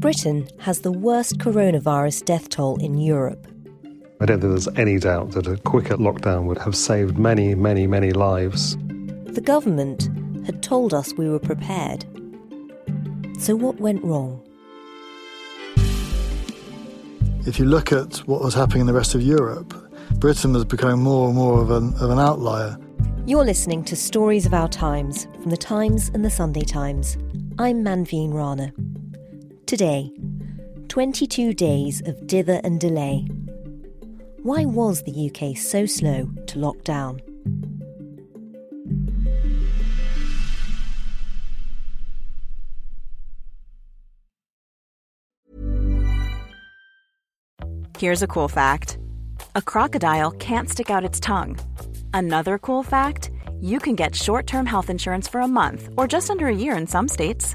Britain has the worst coronavirus death toll in Europe. I don't think there's any doubt that a quicker lockdown would have saved many, many, many lives. The government had told us we were prepared. So, what went wrong? If you look at what was happening in the rest of Europe, Britain was becoming more and more of an, of an outlier. You're listening to Stories of Our Times from the Times and the Sunday Times. I'm Manveen Rana. Today, 22 days of dither and delay. Why was the UK so slow to lock down? Here's a cool fact a crocodile can't stick out its tongue. Another cool fact you can get short term health insurance for a month or just under a year in some states.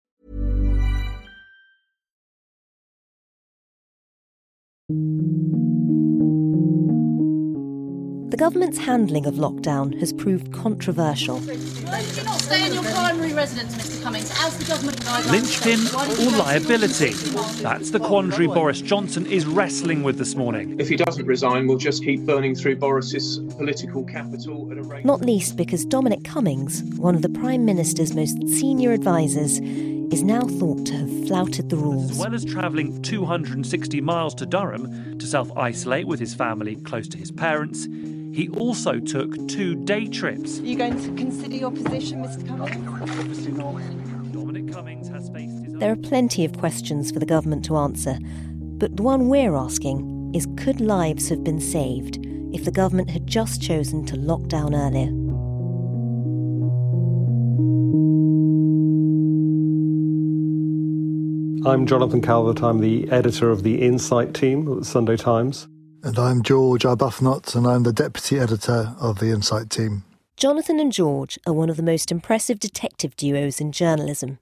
The government's handling of lockdown has proved controversial. Stay in your primary residence, Mr. Cummings, as the government guidelines. Linchpin or liability? That's the quandary Boris Johnson is wrestling with this morning. If he doesn't resign, we'll just keep burning through Boris's political capital at a rate. Not least because Dominic Cummings, one of the Prime Minister's most senior advisers, is now thought to have flouted the rules. As well as travelling 260 miles to Durham to self isolate with his family close to his parents, he also took two day trips. Are you going to consider your position, Mr. Cummings? Dominic Cummings has faced his own. There are plenty of questions for the government to answer, but the one we're asking is could lives have been saved if the government had just chosen to lock down earlier? I'm Jonathan Calvert. I'm the editor of the Insight team at the Sunday Times. And I'm George Arbuthnott, and I'm the deputy editor of the Insight team. Jonathan and George are one of the most impressive detective duos in journalism.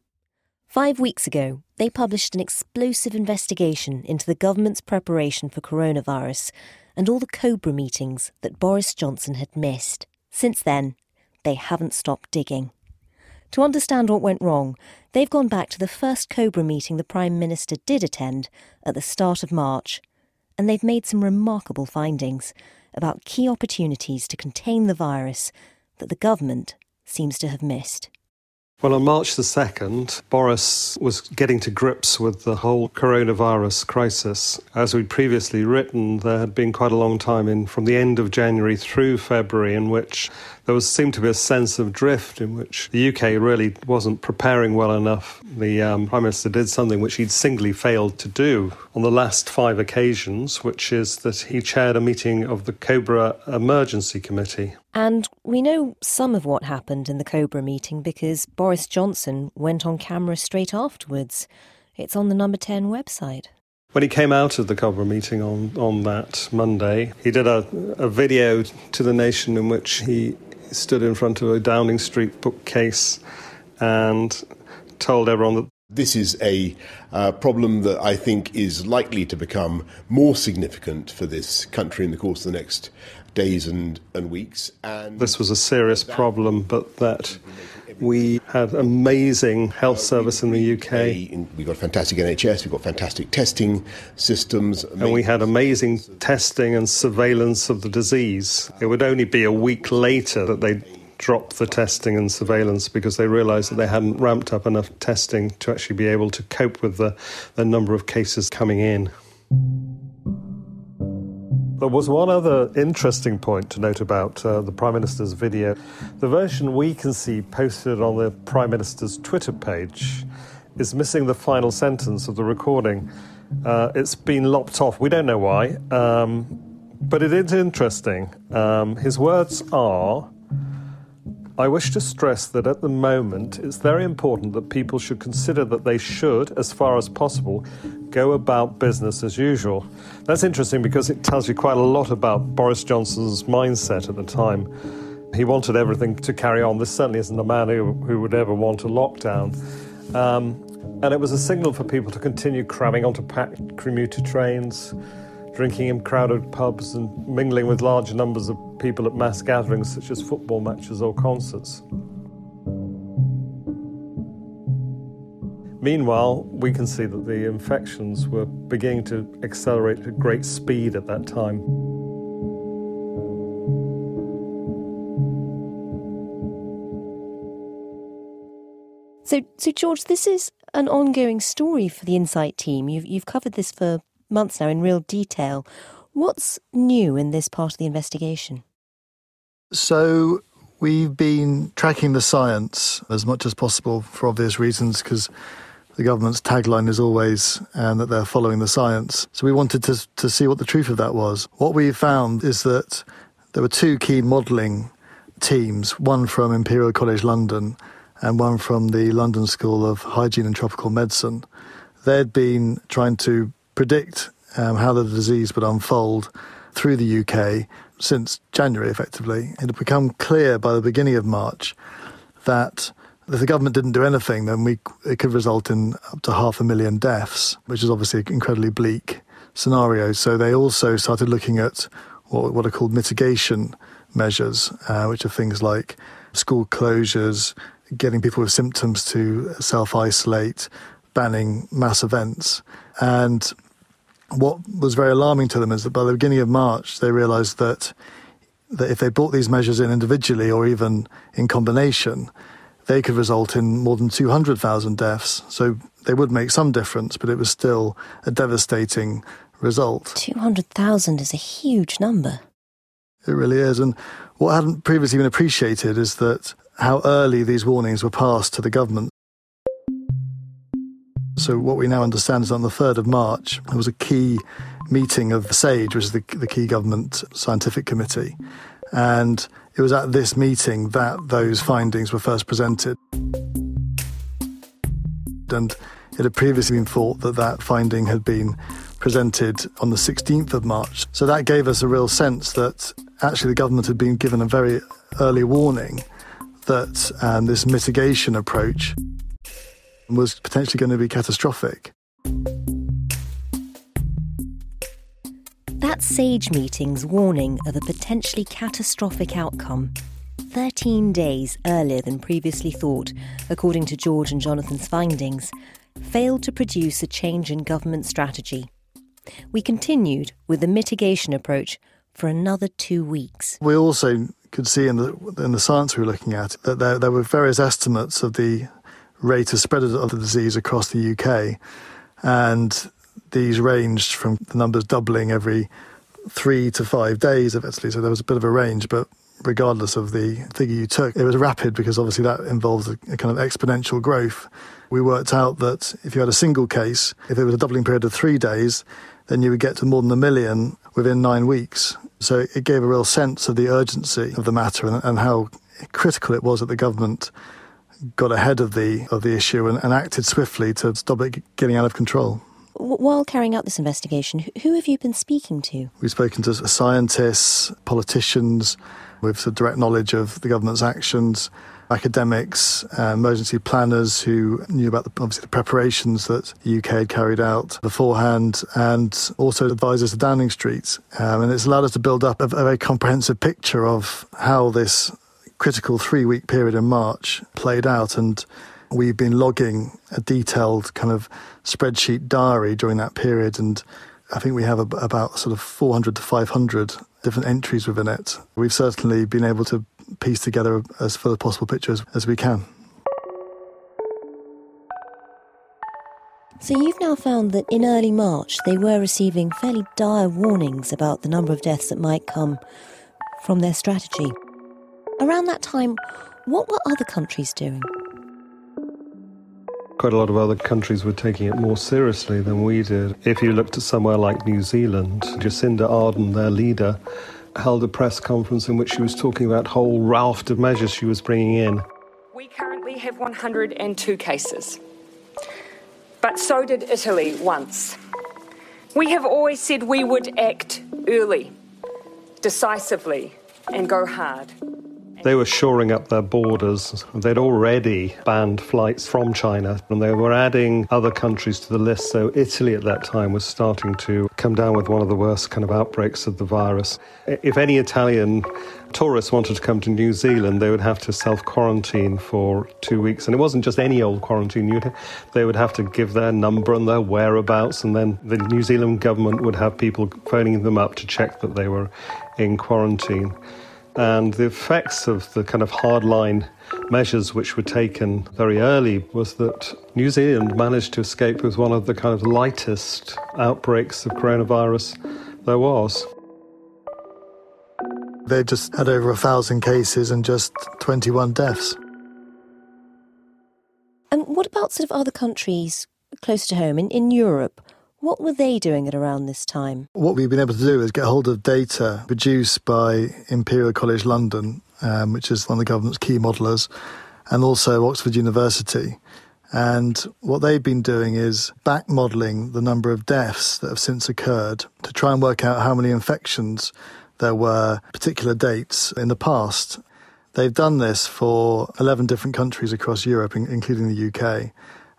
Five weeks ago, they published an explosive investigation into the government's preparation for coronavirus and all the Cobra meetings that Boris Johnson had missed. Since then, they haven't stopped digging. To understand what went wrong, they've gone back to the first Cobra meeting the Prime Minister did attend at the start of March, and they've made some remarkable findings about key opportunities to contain the virus that the government seems to have missed. Well, on March the 2nd, Boris was getting to grips with the whole coronavirus crisis. As we'd previously written, there had been quite a long time in from the end of January through February in which there was seemed to be a sense of drift in which the UK really wasn't preparing well enough. The um, Prime Minister did something which he'd singly failed to do on the last five occasions, which is that he chaired a meeting of the Cobra Emergency Committee. And we know some of what happened in the Cobra meeting because Boris Johnson went on camera straight afterwards. It's on the number 10 website. When he came out of the Cobra meeting on, on that Monday, he did a, a video to the nation in which he stood in front of a Downing Street bookcase and told everyone that This is a uh, problem that I think is likely to become more significant for this country in the course of the next days and, and weeks. And this was a serious problem, but that we had amazing uh, health service in the UK. We've got fantastic NHS, we've got fantastic testing systems. And we had amazing testing and surveillance of the disease. It would only be a week later that they dropped the testing and surveillance because they realised that they hadn't ramped up enough testing to actually be able to cope with the, the number of cases coming in. There was one other interesting point to note about uh, the Prime Minister's video. The version we can see posted on the Prime Minister's Twitter page is missing the final sentence of the recording. Uh, it's been lopped off. We don't know why, um, but it is interesting. Um, his words are I wish to stress that at the moment it's very important that people should consider that they should, as far as possible, go about business as usual. That's interesting because it tells you quite a lot about Boris Johnson's mindset at the time. He wanted everything to carry on. This certainly isn't a man who, who would ever want a lockdown. Um, and it was a signal for people to continue cramming onto packed commuter trains, drinking in crowded pubs, and mingling with large numbers of people at mass gatherings such as football matches or concerts. Meanwhile, we can see that the infections were beginning to accelerate at great speed at that time. So, so George, this is an ongoing story for the Insight team. You've, you've covered this for months now in real detail. What's new in this part of the investigation? So we've been tracking the science as much as possible for obvious reasons because the government's tagline is always um, that they're following the science. So we wanted to, to see what the truth of that was. What we found is that there were two key modelling teams, one from Imperial College London and one from the London School of Hygiene and Tropical Medicine. They'd been trying to predict um, how the disease would unfold through the UK since January, effectively. It had become clear by the beginning of March that if the government didn't do anything, then we, it could result in up to half a million deaths, which is obviously an incredibly bleak scenario. So they also started looking at what, what are called mitigation measures, uh, which are things like school closures, getting people with symptoms to self isolate, banning mass events. And what was very alarming to them is that by the beginning of March, they realised that that if they brought these measures in individually or even in combination, they could result in more than 200,000 deaths. So they would make some difference, but it was still a devastating result. 200,000 is a huge number. It really is. And what hadn't previously been appreciated is that how early these warnings were passed to the government. So what we now understand is on the 3rd of March, there was a key meeting of the SAGE, which is the, the key government scientific committee. And it was at this meeting that those findings were first presented. And it had previously been thought that that finding had been presented on the 16th of March. So that gave us a real sense that actually the government had been given a very early warning that um, this mitigation approach was potentially going to be catastrophic. SAGE meeting's warning of a potentially catastrophic outcome, 13 days earlier than previously thought, according to George and Jonathan's findings, failed to produce a change in government strategy. We continued with the mitigation approach for another two weeks. We also could see in the in the science we were looking at that there, there were various estimates of the rate of spread of the disease across the UK. And these ranged from the numbers doubling every three to five days, effectively. So there was a bit of a range, but regardless of the figure you took, it was rapid because obviously that involves a, a, kind of exponential growth. We worked out that if you had a single case, if it was a doubling period of three days, then you would get to more than a million within nine weeks. So it gave a real sense of the urgency of the matter and, and how critical it was that the government got ahead of the of the issue and, and acted swiftly to stop it getting out of control. While carrying out this investigation, who have you been speaking to? We've spoken to scientists, politicians with direct knowledge of the government's actions, academics, uh, emergency planners who knew about the, obviously the preparations that the UK had carried out beforehand, and also advisors to Downing Street. Um, and it's allowed us to build up a, a very comprehensive picture of how this critical three week period in March played out. And we've been logging a detailed kind of spreadsheet diary during that period. And I think we have a, about sort of 400 to 500 different entries within it. We've certainly been able to piece together as full a possible picture as, as we can. So you've now found that in early March they were receiving fairly dire warnings about the number of deaths that might come from their strategy. Around that time, what were other countries doing? Quite a lot of other countries were taking it more seriously than we did. If you looked at somewhere like New Zealand, Jacinda Ardern, their leader, held a press conference in which she was talking about whole raft of measures she was bringing in. We currently have 102 cases. But so did Italy once. We have always said we would act early, decisively, and go hard. They were shoring up their borders. They'd already banned flights from China and they were adding other countries to the list. So, Italy at that time was starting to come down with one of the worst kind of outbreaks of the virus. If any Italian tourists wanted to come to New Zealand, they would have to self quarantine for two weeks. And it wasn't just any old quarantine, You'd, they would have to give their number and their whereabouts. And then the New Zealand government would have people phoning them up to check that they were in quarantine. And the effects of the kind of hardline measures which were taken very early was that New Zealand managed to escape with one of the kind of lightest outbreaks of coronavirus there was. They just had over a thousand cases and just 21 deaths. And what about sort of other countries close to home in, in Europe? What were they doing at around this time? What we've been able to do is get hold of data produced by Imperial College London, um, which is one of the government's key modellers, and also Oxford University. And what they've been doing is back modelling the number of deaths that have since occurred to try and work out how many infections there were particular dates in the past. They've done this for 11 different countries across Europe, including the UK.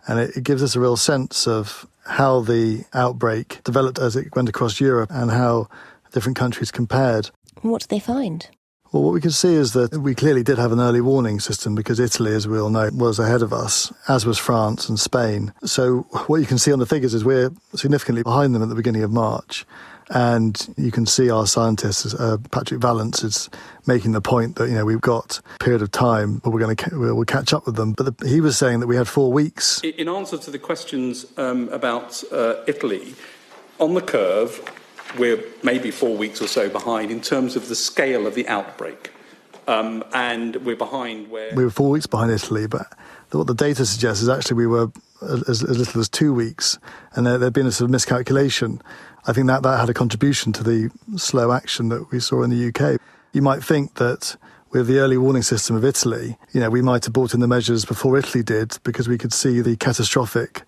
And it, it gives us a real sense of how the outbreak developed as it went across Europe and how different countries compared. What did they find? Well, what we can see is that we clearly did have an early warning system because Italy, as we all know, was ahead of us, as was France and Spain. So, what you can see on the figures is we're significantly behind them at the beginning of March. And you can see our scientist, uh, Patrick Vallance, is making the point that you know we've got a period of time, but we're going to we'll catch up with them. But the, he was saying that we had four weeks. In answer to the questions um, about uh, Italy, on the curve, we're maybe four weeks or so behind in terms of the scale of the outbreak, um, and we're behind where we were four weeks behind Italy, but what the data suggests is actually we were as, as little as two weeks, and there had been a sort of miscalculation. I think that that had a contribution to the slow action that we saw in the UK. You might think that with the early warning system of Italy, you know, we might have brought in the measures before Italy did because we could see the catastrophic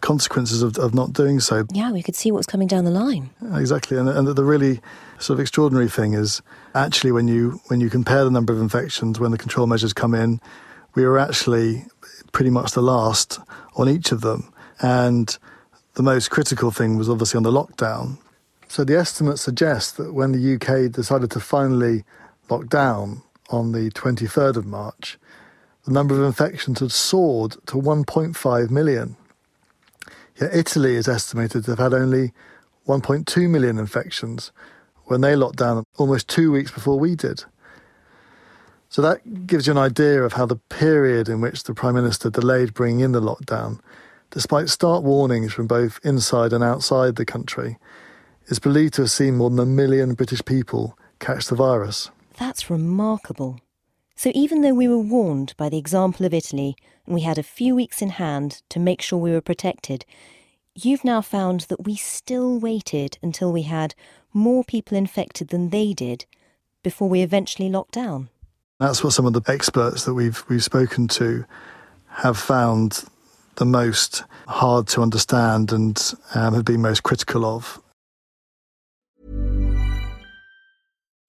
consequences of, of not doing so. Yeah, we could see what's coming down the line. Exactly, and, and the really sort of extraordinary thing is actually when you when you compare the number of infections when the control measures come in, we were actually pretty much the last on each of them, and the most critical thing was obviously on the lockdown. So the estimates suggest that when the UK decided to finally lock down on the 23rd of March, the number of infections had soared to 1.5 million. Yet Italy is estimated to have had only 1.2 million infections when they locked down almost two weeks before we did. So that gives you an idea of how the period in which the Prime Minister delayed bringing in the lockdown despite stark warnings from both inside and outside the country, is believed to have seen more than a million British people catch the virus. That's remarkable. So, even though we were warned by the example of Italy and we had a few weeks in hand to make sure we were protected, you've now found that we still waited until we had more people infected than they did before we eventually locked down. That's what some of the experts that we've we've spoken to have found the most hard to understand and um, have been most critical of.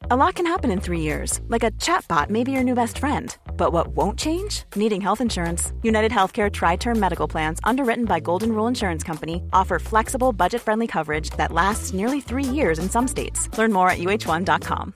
A lot can happen in three years, like a chatbot may be your new best friend. But what won't change? Needing health insurance. United Healthcare Tri Term Medical Plans, underwritten by Golden Rule Insurance Company, offer flexible, budget friendly coverage that lasts nearly three years in some states. Learn more at uh1.com.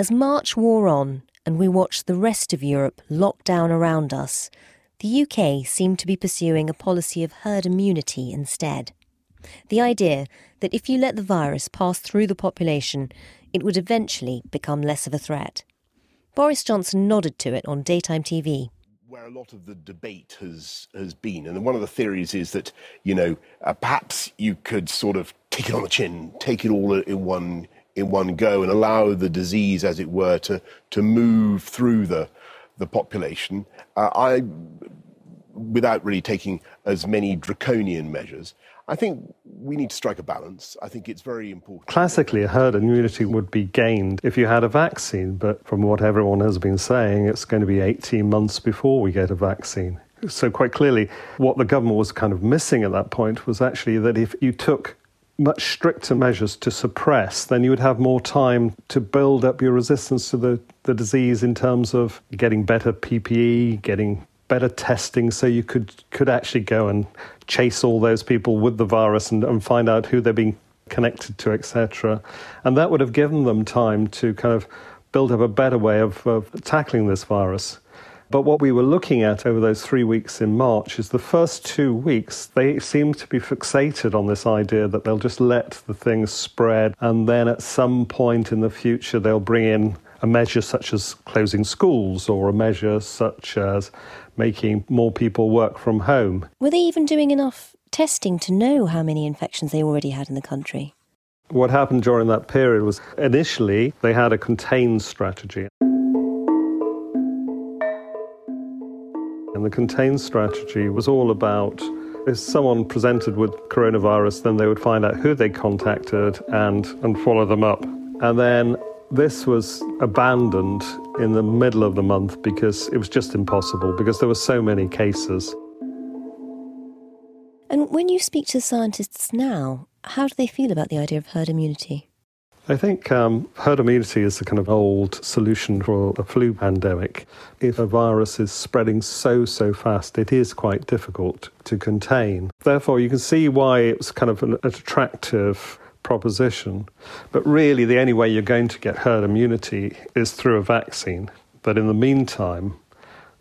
As March wore on and we watched the rest of Europe lock down around us, the UK seemed to be pursuing a policy of herd immunity instead. The idea that if you let the virus pass through the population, it would eventually become less of a threat. Boris Johnson nodded to it on daytime TV. Where a lot of the debate has has been, and one of the theories is that you know uh, perhaps you could sort of take it on the chin, take it all in one in one go, and allow the disease, as it were, to to move through the the population. Uh, I, without really taking as many draconian measures, I think we need to strike a balance. I think it's very important. Classically, a herd immunity would be gained if you had a vaccine, but from what everyone has been saying, it's going to be 18 months before we get a vaccine. So, quite clearly, what the government was kind of missing at that point was actually that if you took much stricter measures to suppress, then you would have more time to build up your resistance to the, the disease in terms of getting better PPE, getting better testing so you could, could actually go and chase all those people with the virus and, and find out who they're being connected to, etc. And that would have given them time to kind of build up a better way of, of tackling this virus. But what we were looking at over those three weeks in March is the first two weeks, they seem to be fixated on this idea that they'll just let the thing spread, and then at some point in the future, they'll bring in a measure such as closing schools or a measure such as making more people work from home. Were they even doing enough testing to know how many infections they already had in the country? What happened during that period was initially they had a contained strategy. And the contained strategy was all about if someone presented with coronavirus, then they would find out who they contacted and, and follow them up. And then this was abandoned in the middle of the month because it was just impossible because there were so many cases. And when you speak to scientists now, how do they feel about the idea of herd immunity? I think um, herd immunity is a kind of old solution for a flu pandemic. If a virus is spreading so, so fast, it is quite difficult to contain. Therefore, you can see why it's kind of an attractive proposition. But really, the only way you're going to get herd immunity is through a vaccine. But in the meantime,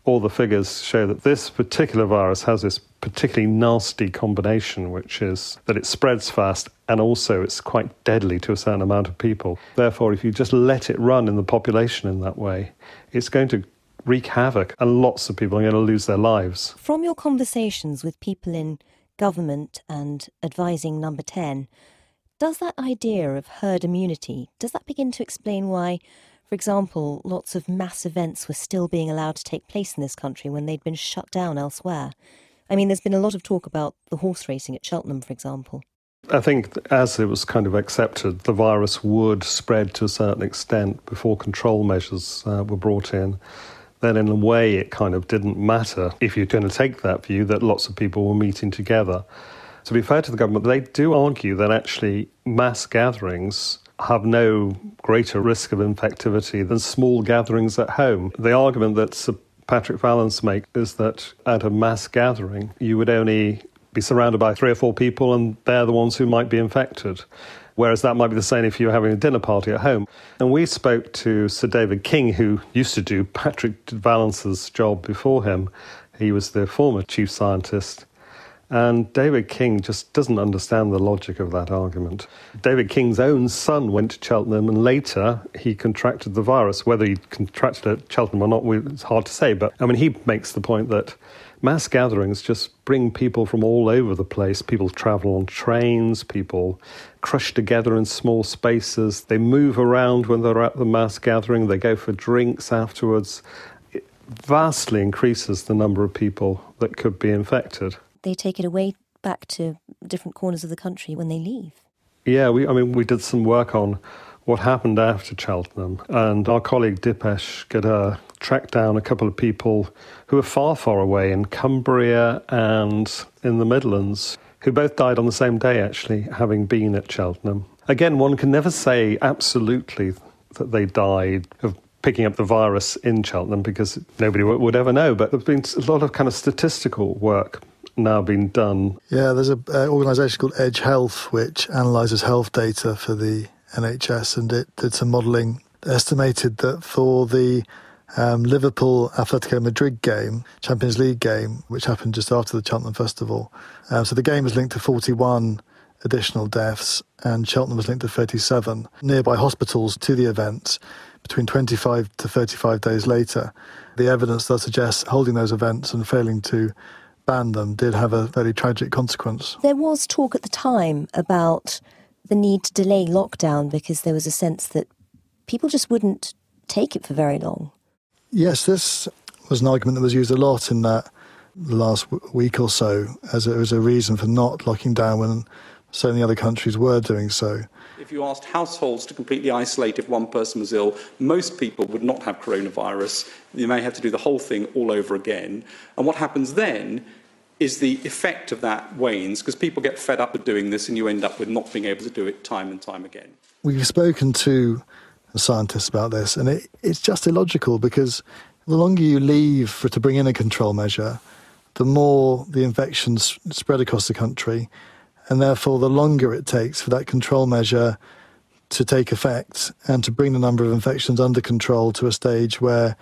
all the figures show that this particular virus has this particularly nasty combination, which is that it spreads fast and also it's quite deadly to a certain amount of people. Therefore, if you just let it run in the population in that way, it's going to wreak havoc and lots of people are going to lose their lives. From your conversations with people in government and advising number 10, does that idea of herd immunity, does that begin to explain why, for example, lots of mass events were still being allowed to take place in this country when they'd been shut down elsewhere? I mean, there's been a lot of talk about the horse racing at Cheltenham, for example. I think as it was kind of accepted, the virus would spread to a certain extent before control measures uh, were brought in. Then, in a way, it kind of didn't matter if you're going to take that view that lots of people were meeting together. To be fair to the government, they do argue that actually mass gatherings have no greater risk of infectivity than small gatherings at home. The argument that Patrick Vallance make is that at a mass gathering, you would only be surrounded by three or four people, and they're the ones who might be infected. Whereas that might be the same if you were having a dinner party at home. And we spoke to Sir David King, who used to do Patrick Vallance's job before him. He was the former chief scientist. And David King just doesn't understand the logic of that argument. David King's own son went to Cheltenham and later he contracted the virus. Whether he contracted it at Cheltenham or not, it's hard to say. But I mean, he makes the point that mass gatherings just bring people from all over the place. People travel on trains, people crush together in small spaces, they move around when they're at the mass gathering, they go for drinks afterwards It vastly increases the number of people that could be infected. They take it away back to different corners of the country when they leave. Yeah, we, I mean, we did some work on what happened after Cheltenham, and our colleague Dipesh Gadher tracked down a couple of people who were far, far away in Cumbria and in the Midlands, who both died on the same day, actually, having been at Cheltenham. Again, one can never say absolutely that they died of picking up the virus in Cheltenham because nobody would ever know. But there's been a lot of kind of statistical work now been done. Yeah, there's an organisation called Edge Health which analyses health data for the NHS and it did some modelling, estimated that for the um, Liverpool Atletico Madrid game, Champions League game, which happened just after the Cheltenham Festival. Um, so the game was linked to 41 additional deaths, and Cheltenham was linked to 37. Nearby hospitals to the event between 25 to 35 days later. The evidence does suggests holding those events and failing to ban them did have a very tragic consequence. There was talk at the time about the need to delay lockdown because there was a sense that people just wouldn't take it for very long. Yes, this was an argument that was used a lot in that last week or so as it was a reason for not locking down when so many other countries were doing so. If you asked households to completely isolate if one person was ill, most people would not have coronavirus. You may have to do the whole thing all over again. And what happens then is the effect of that wanes because people get fed up with doing this and you end up with not being able to do it time and time again. We've spoken to scientists about this, and it, it's just illogical because the longer you leave for to bring in a control measure, the more the infections spread across the country, and therefore the longer it takes for that control measure to take effect and to bring the number of infections under control to a stage where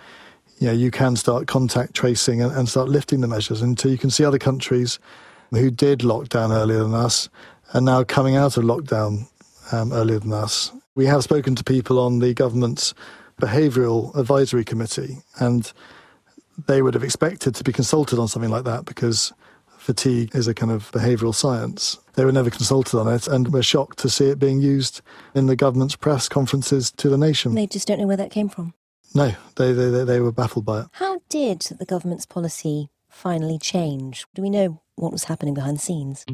you know you can start contact tracing and, and start lifting the measures. So you can see other countries who did lock down earlier than us are now coming out of lockdown um, earlier than us. We have spoken to people on the government's behavioural advisory committee, and they would have expected to be consulted on something like that because fatigue is a kind of behavioural science. They were never consulted on it, and we're shocked to see it being used in the government's press conferences to the nation. They just don't know where that came from. No, they, they, they were baffled by it. How did the government's policy finally change? Do we know what was happening behind the scenes?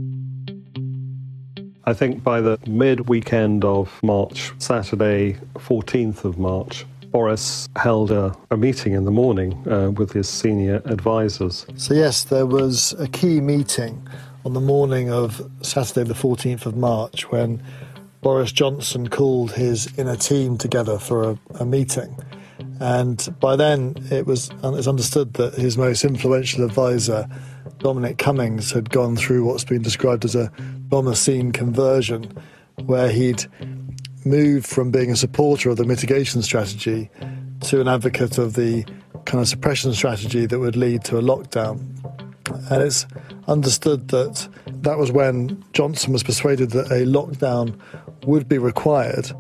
I think by the mid weekend of March, Saturday, 14th of March, Boris held a, a meeting in the morning uh, with his senior advisors. So, yes, there was a key meeting on the morning of Saturday, the 14th of March, when Boris Johnson called his inner team together for a, a meeting. And by then, it was uh, it's understood that his most influential advisor, Dominic Cummings, had gone through what's been described as a scene conversion, where he'd moved from being a supporter of the mitigation strategy to an advocate of the kind of suppression strategy that would lead to a lockdown. And it's understood that that was when Johnson was persuaded that a lockdown would be required.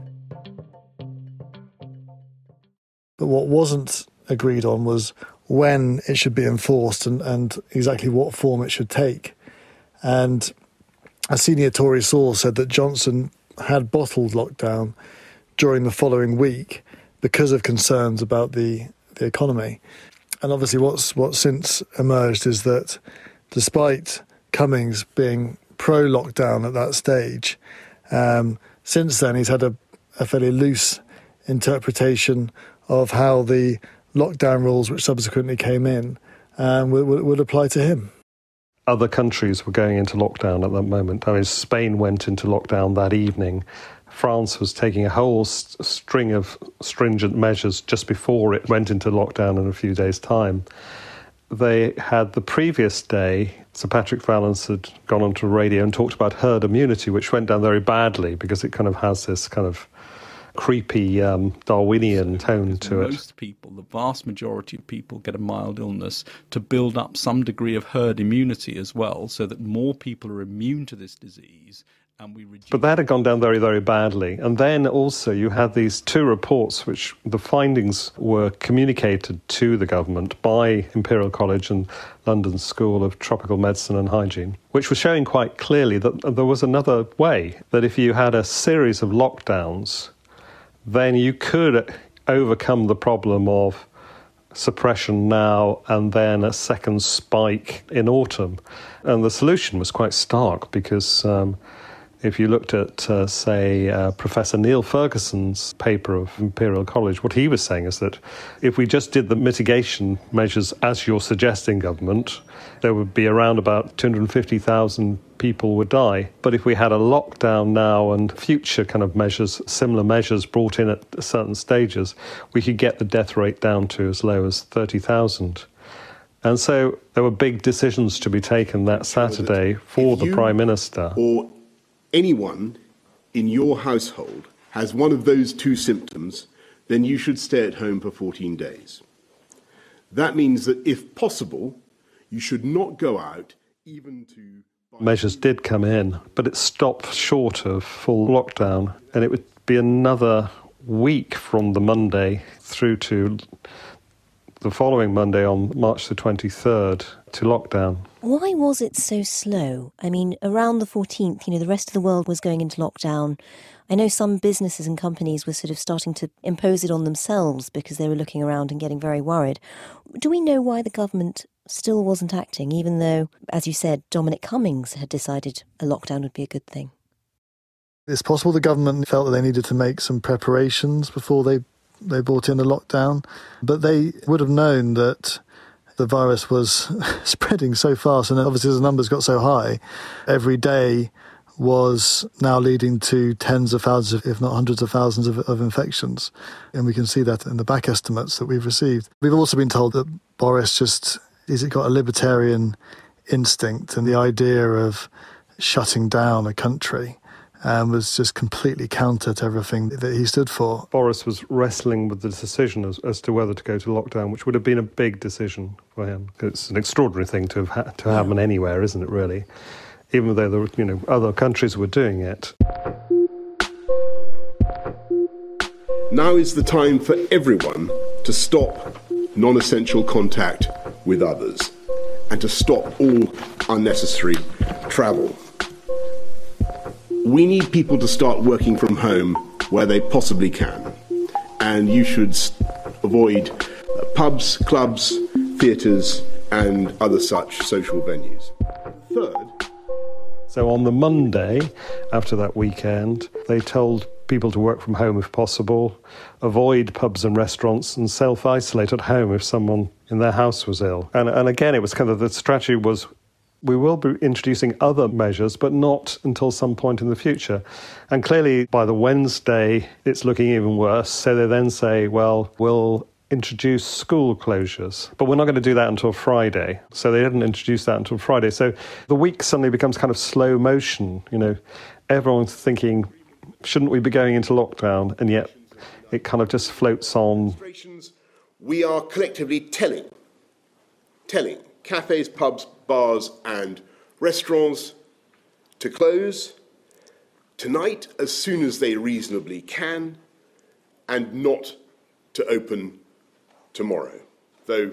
But what wasn't agreed on was when it should be enforced and, and exactly what form it should take. And a senior Tory source said that Johnson had bottled lockdown during the following week because of concerns about the, the economy. And obviously, what's what's since emerged is that despite Cummings being pro lockdown at that stage, um, since then he's had a, a fairly loose interpretation of how the lockdown rules, which subsequently came in, um, would, would apply to him other countries were going into lockdown at that moment. I mean, Spain went into lockdown that evening. France was taking a whole st- string of stringent measures just before it went into lockdown in a few days' time. They had the previous day, Sir Patrick Vallance had gone onto radio and talked about herd immunity, which went down very badly because it kind of has this kind of creepy um, Darwinian tone to it. Most people, the vast majority of people, get a mild illness to build up some degree of herd immunity as well, so that more people are immune to this disease. And we reduce- but that had gone down very, very badly. And then also you had these two reports, which the findings were communicated to the government by Imperial College and London School of Tropical Medicine and Hygiene, which was showing quite clearly that there was another way, that if you had a series of lockdowns, then you could overcome the problem of suppression now and then a second spike in autumn. And the solution was quite stark because um, if you looked at, uh, say, uh, Professor Neil Ferguson's paper of Imperial College, what he was saying is that if we just did the mitigation measures as you're suggesting, government, there would be around about 250,000 people would die. But if we had a lockdown now and future kind of measures, similar measures brought in at certain stages, we could get the death rate down to as low as 30,000. And so there were big decisions to be taken that Saturday for the Prime Minister. Or anyone in your household has one of those two symptoms, then you should stay at home for 14 days. That means that if possible, you should not go out even to. Measures did come in, but it stopped short of full lockdown, and it would be another week from the Monday through to the following Monday on March the 23rd to lockdown. Why was it so slow? I mean, around the 14th, you know, the rest of the world was going into lockdown. I know some businesses and companies were sort of starting to impose it on themselves because they were looking around and getting very worried. Do we know why the government still wasn't acting, even though, as you said, Dominic Cummings had decided a lockdown would be a good thing? It's possible the government felt that they needed to make some preparations before they they brought in the lockdown, but they would have known that the virus was spreading so fast, and obviously the numbers got so high, every day was now leading to tens of thousands, if not hundreds of thousands of, of, infections. And we can see that in the back estimates that we've received. We've also been told that Boris just, is it got a libertarian instinct and the idea of shutting down a country and was just completely counter to everything that he stood for. Boris was wrestling with the decision as, as to whether to go to lockdown, which would have been a big decision for him. It's an extraordinary thing to have ha- to happen anywhere, isn't it? Really, even though the you know other countries were doing it. Now is the time for everyone to stop non-essential contact with others and to stop all unnecessary travel. We need people to start working from home where they possibly can. And you should avoid uh, pubs, clubs, theatres, and other such social venues. Third, so on the Monday after that weekend, they told people to work from home if possible, avoid pubs and restaurants, and self isolate at home if someone in their house was ill. And, and again, it was kind of the strategy was we will be introducing other measures, but not until some point in the future. And clearly, by the Wednesday, it's looking even worse. So they then say, well, we'll introduce school closures, but we're not going to do that until Friday. So they didn't introduce that until Friday. So the week suddenly becomes kind of slow motion. You know, everyone's thinking, shouldn't we be going into lockdown? And yet it kind of just floats on. We are collectively telling, telling cafes, pubs, bars, and restaurants to close tonight as soon as they reasonably can and not to open tomorrow. Though,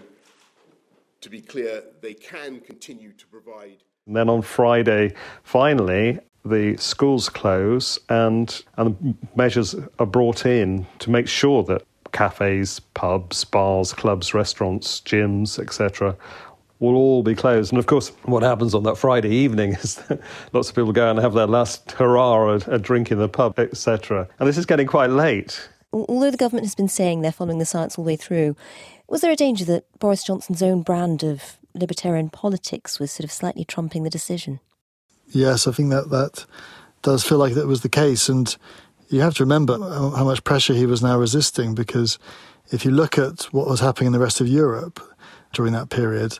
to be clear, they can continue to provide. And then on Friday, finally, the schools close and, and measures are brought in to make sure that cafes, pubs, bars, clubs, restaurants, gyms, etc., will all be closed. And of course, what happens on that Friday evening is that lots of people go and have their last hurrah, a, a drink in the pub, etc. And this is getting quite late. Although the government has been saying they're following the science all the way through, was there a danger that Boris Johnson's own brand of libertarian politics was sort of slightly trumping the decision? Yes, I think that that does feel like that was the case. And you have to remember how much pressure he was now resisting because if you look at what was happening in the rest of Europe during that period,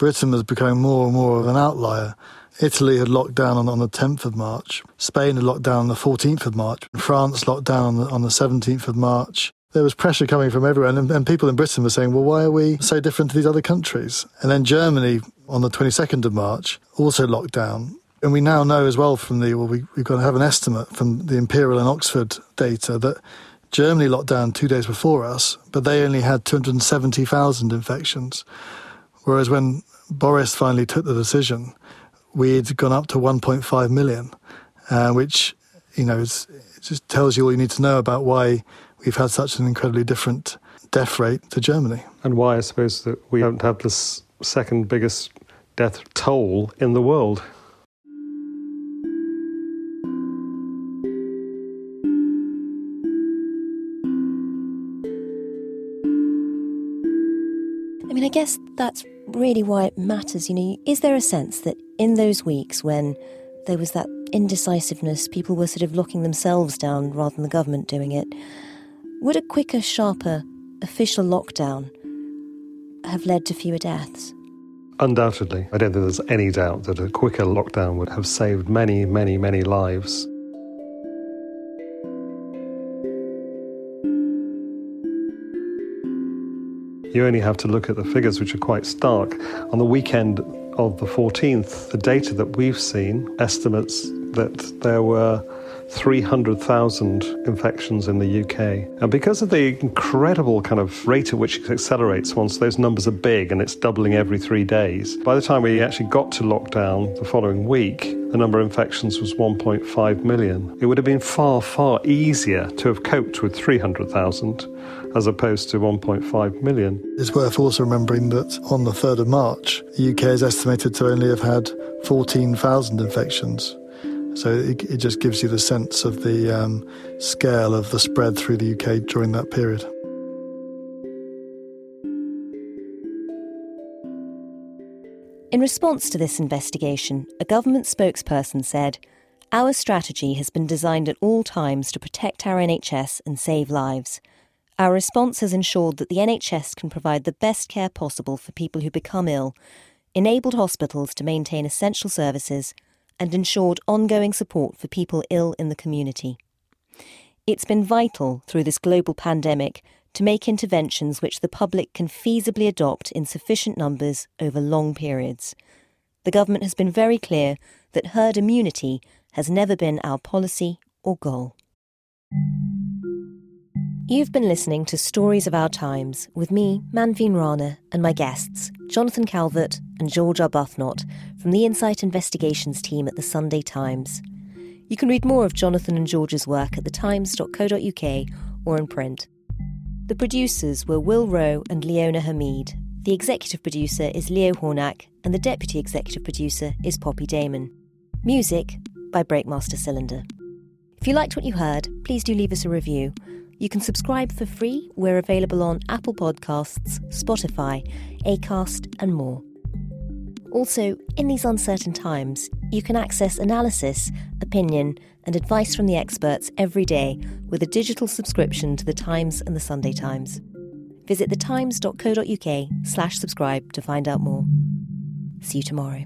Britain was becoming more and more of an outlier. Italy had locked down on, on the 10th of March. Spain had locked down on the 14th of March. France locked down on the, on the 17th of March. There was pressure coming from everywhere, and, and people in Britain were saying, well, why are we so different to these other countries? And then Germany, on the 22nd of March, also locked down. And we now know as well from the, well, we, we've got to have an estimate from the Imperial and Oxford data that Germany locked down two days before us, but they only had 270,000 infections. Whereas when Boris finally took the decision, we'd gone up to 1.5 million, uh, which, you know, just tells you all you need to know about why we've had such an incredibly different death rate to Germany. And why I suppose that we don't have the second biggest death toll in the world. I mean, I guess that's really why it matters. You know, is there a sense that in those weeks when there was that indecisiveness, people were sort of locking themselves down rather than the government doing it, would a quicker, sharper official lockdown have led to fewer deaths? Undoubtedly. I don't think there's any doubt that a quicker lockdown would have saved many, many, many lives. You only have to look at the figures, which are quite stark. On the weekend of the 14th, the data that we've seen estimates that there were 300,000 infections in the UK. And because of the incredible kind of rate at which it accelerates once those numbers are big and it's doubling every three days, by the time we actually got to lockdown the following week, the number of infections was 1.5 million. It would have been far, far easier to have coped with 300,000 as opposed to 1.5 million. It's worth also remembering that on the 3rd of March, the UK is estimated to only have had 14,000 infections. So it, it, just gives you the sense of the um, scale of the spread through the UK during that period. In response to this investigation, a government spokesperson said, Our strategy has been designed at all times to protect our NHS and save lives. Our response has ensured that the NHS can provide the best care possible for people who become ill, enabled hospitals to maintain essential services, and ensured ongoing support for people ill in the community. It's been vital through this global pandemic to make interventions which the public can feasibly adopt in sufficient numbers over long periods. The government has been very clear that herd immunity has never been our policy or goal. You've been listening to Stories of Our Times with me, Manveen Rana, and my guests, Jonathan Calvert and George Arbuthnott, from the Insight Investigations team at the Sunday Times. You can read more of Jonathan and George's work at thetimes.co.uk or in print. The producers were Will Rowe and Leona Hamid. The executive producer is Leo Hornak, and the deputy executive producer is Poppy Damon. Music by Breakmaster Cylinder. If you liked what you heard, please do leave us a review. You can subscribe for free. We're available on Apple Podcasts, Spotify, Acast, and more. Also, in these uncertain times, you can access analysis, opinion, and advice from the experts every day with a digital subscription to The Times and The Sunday Times. Visit thetimes.co.uk slash subscribe to find out more. See you tomorrow.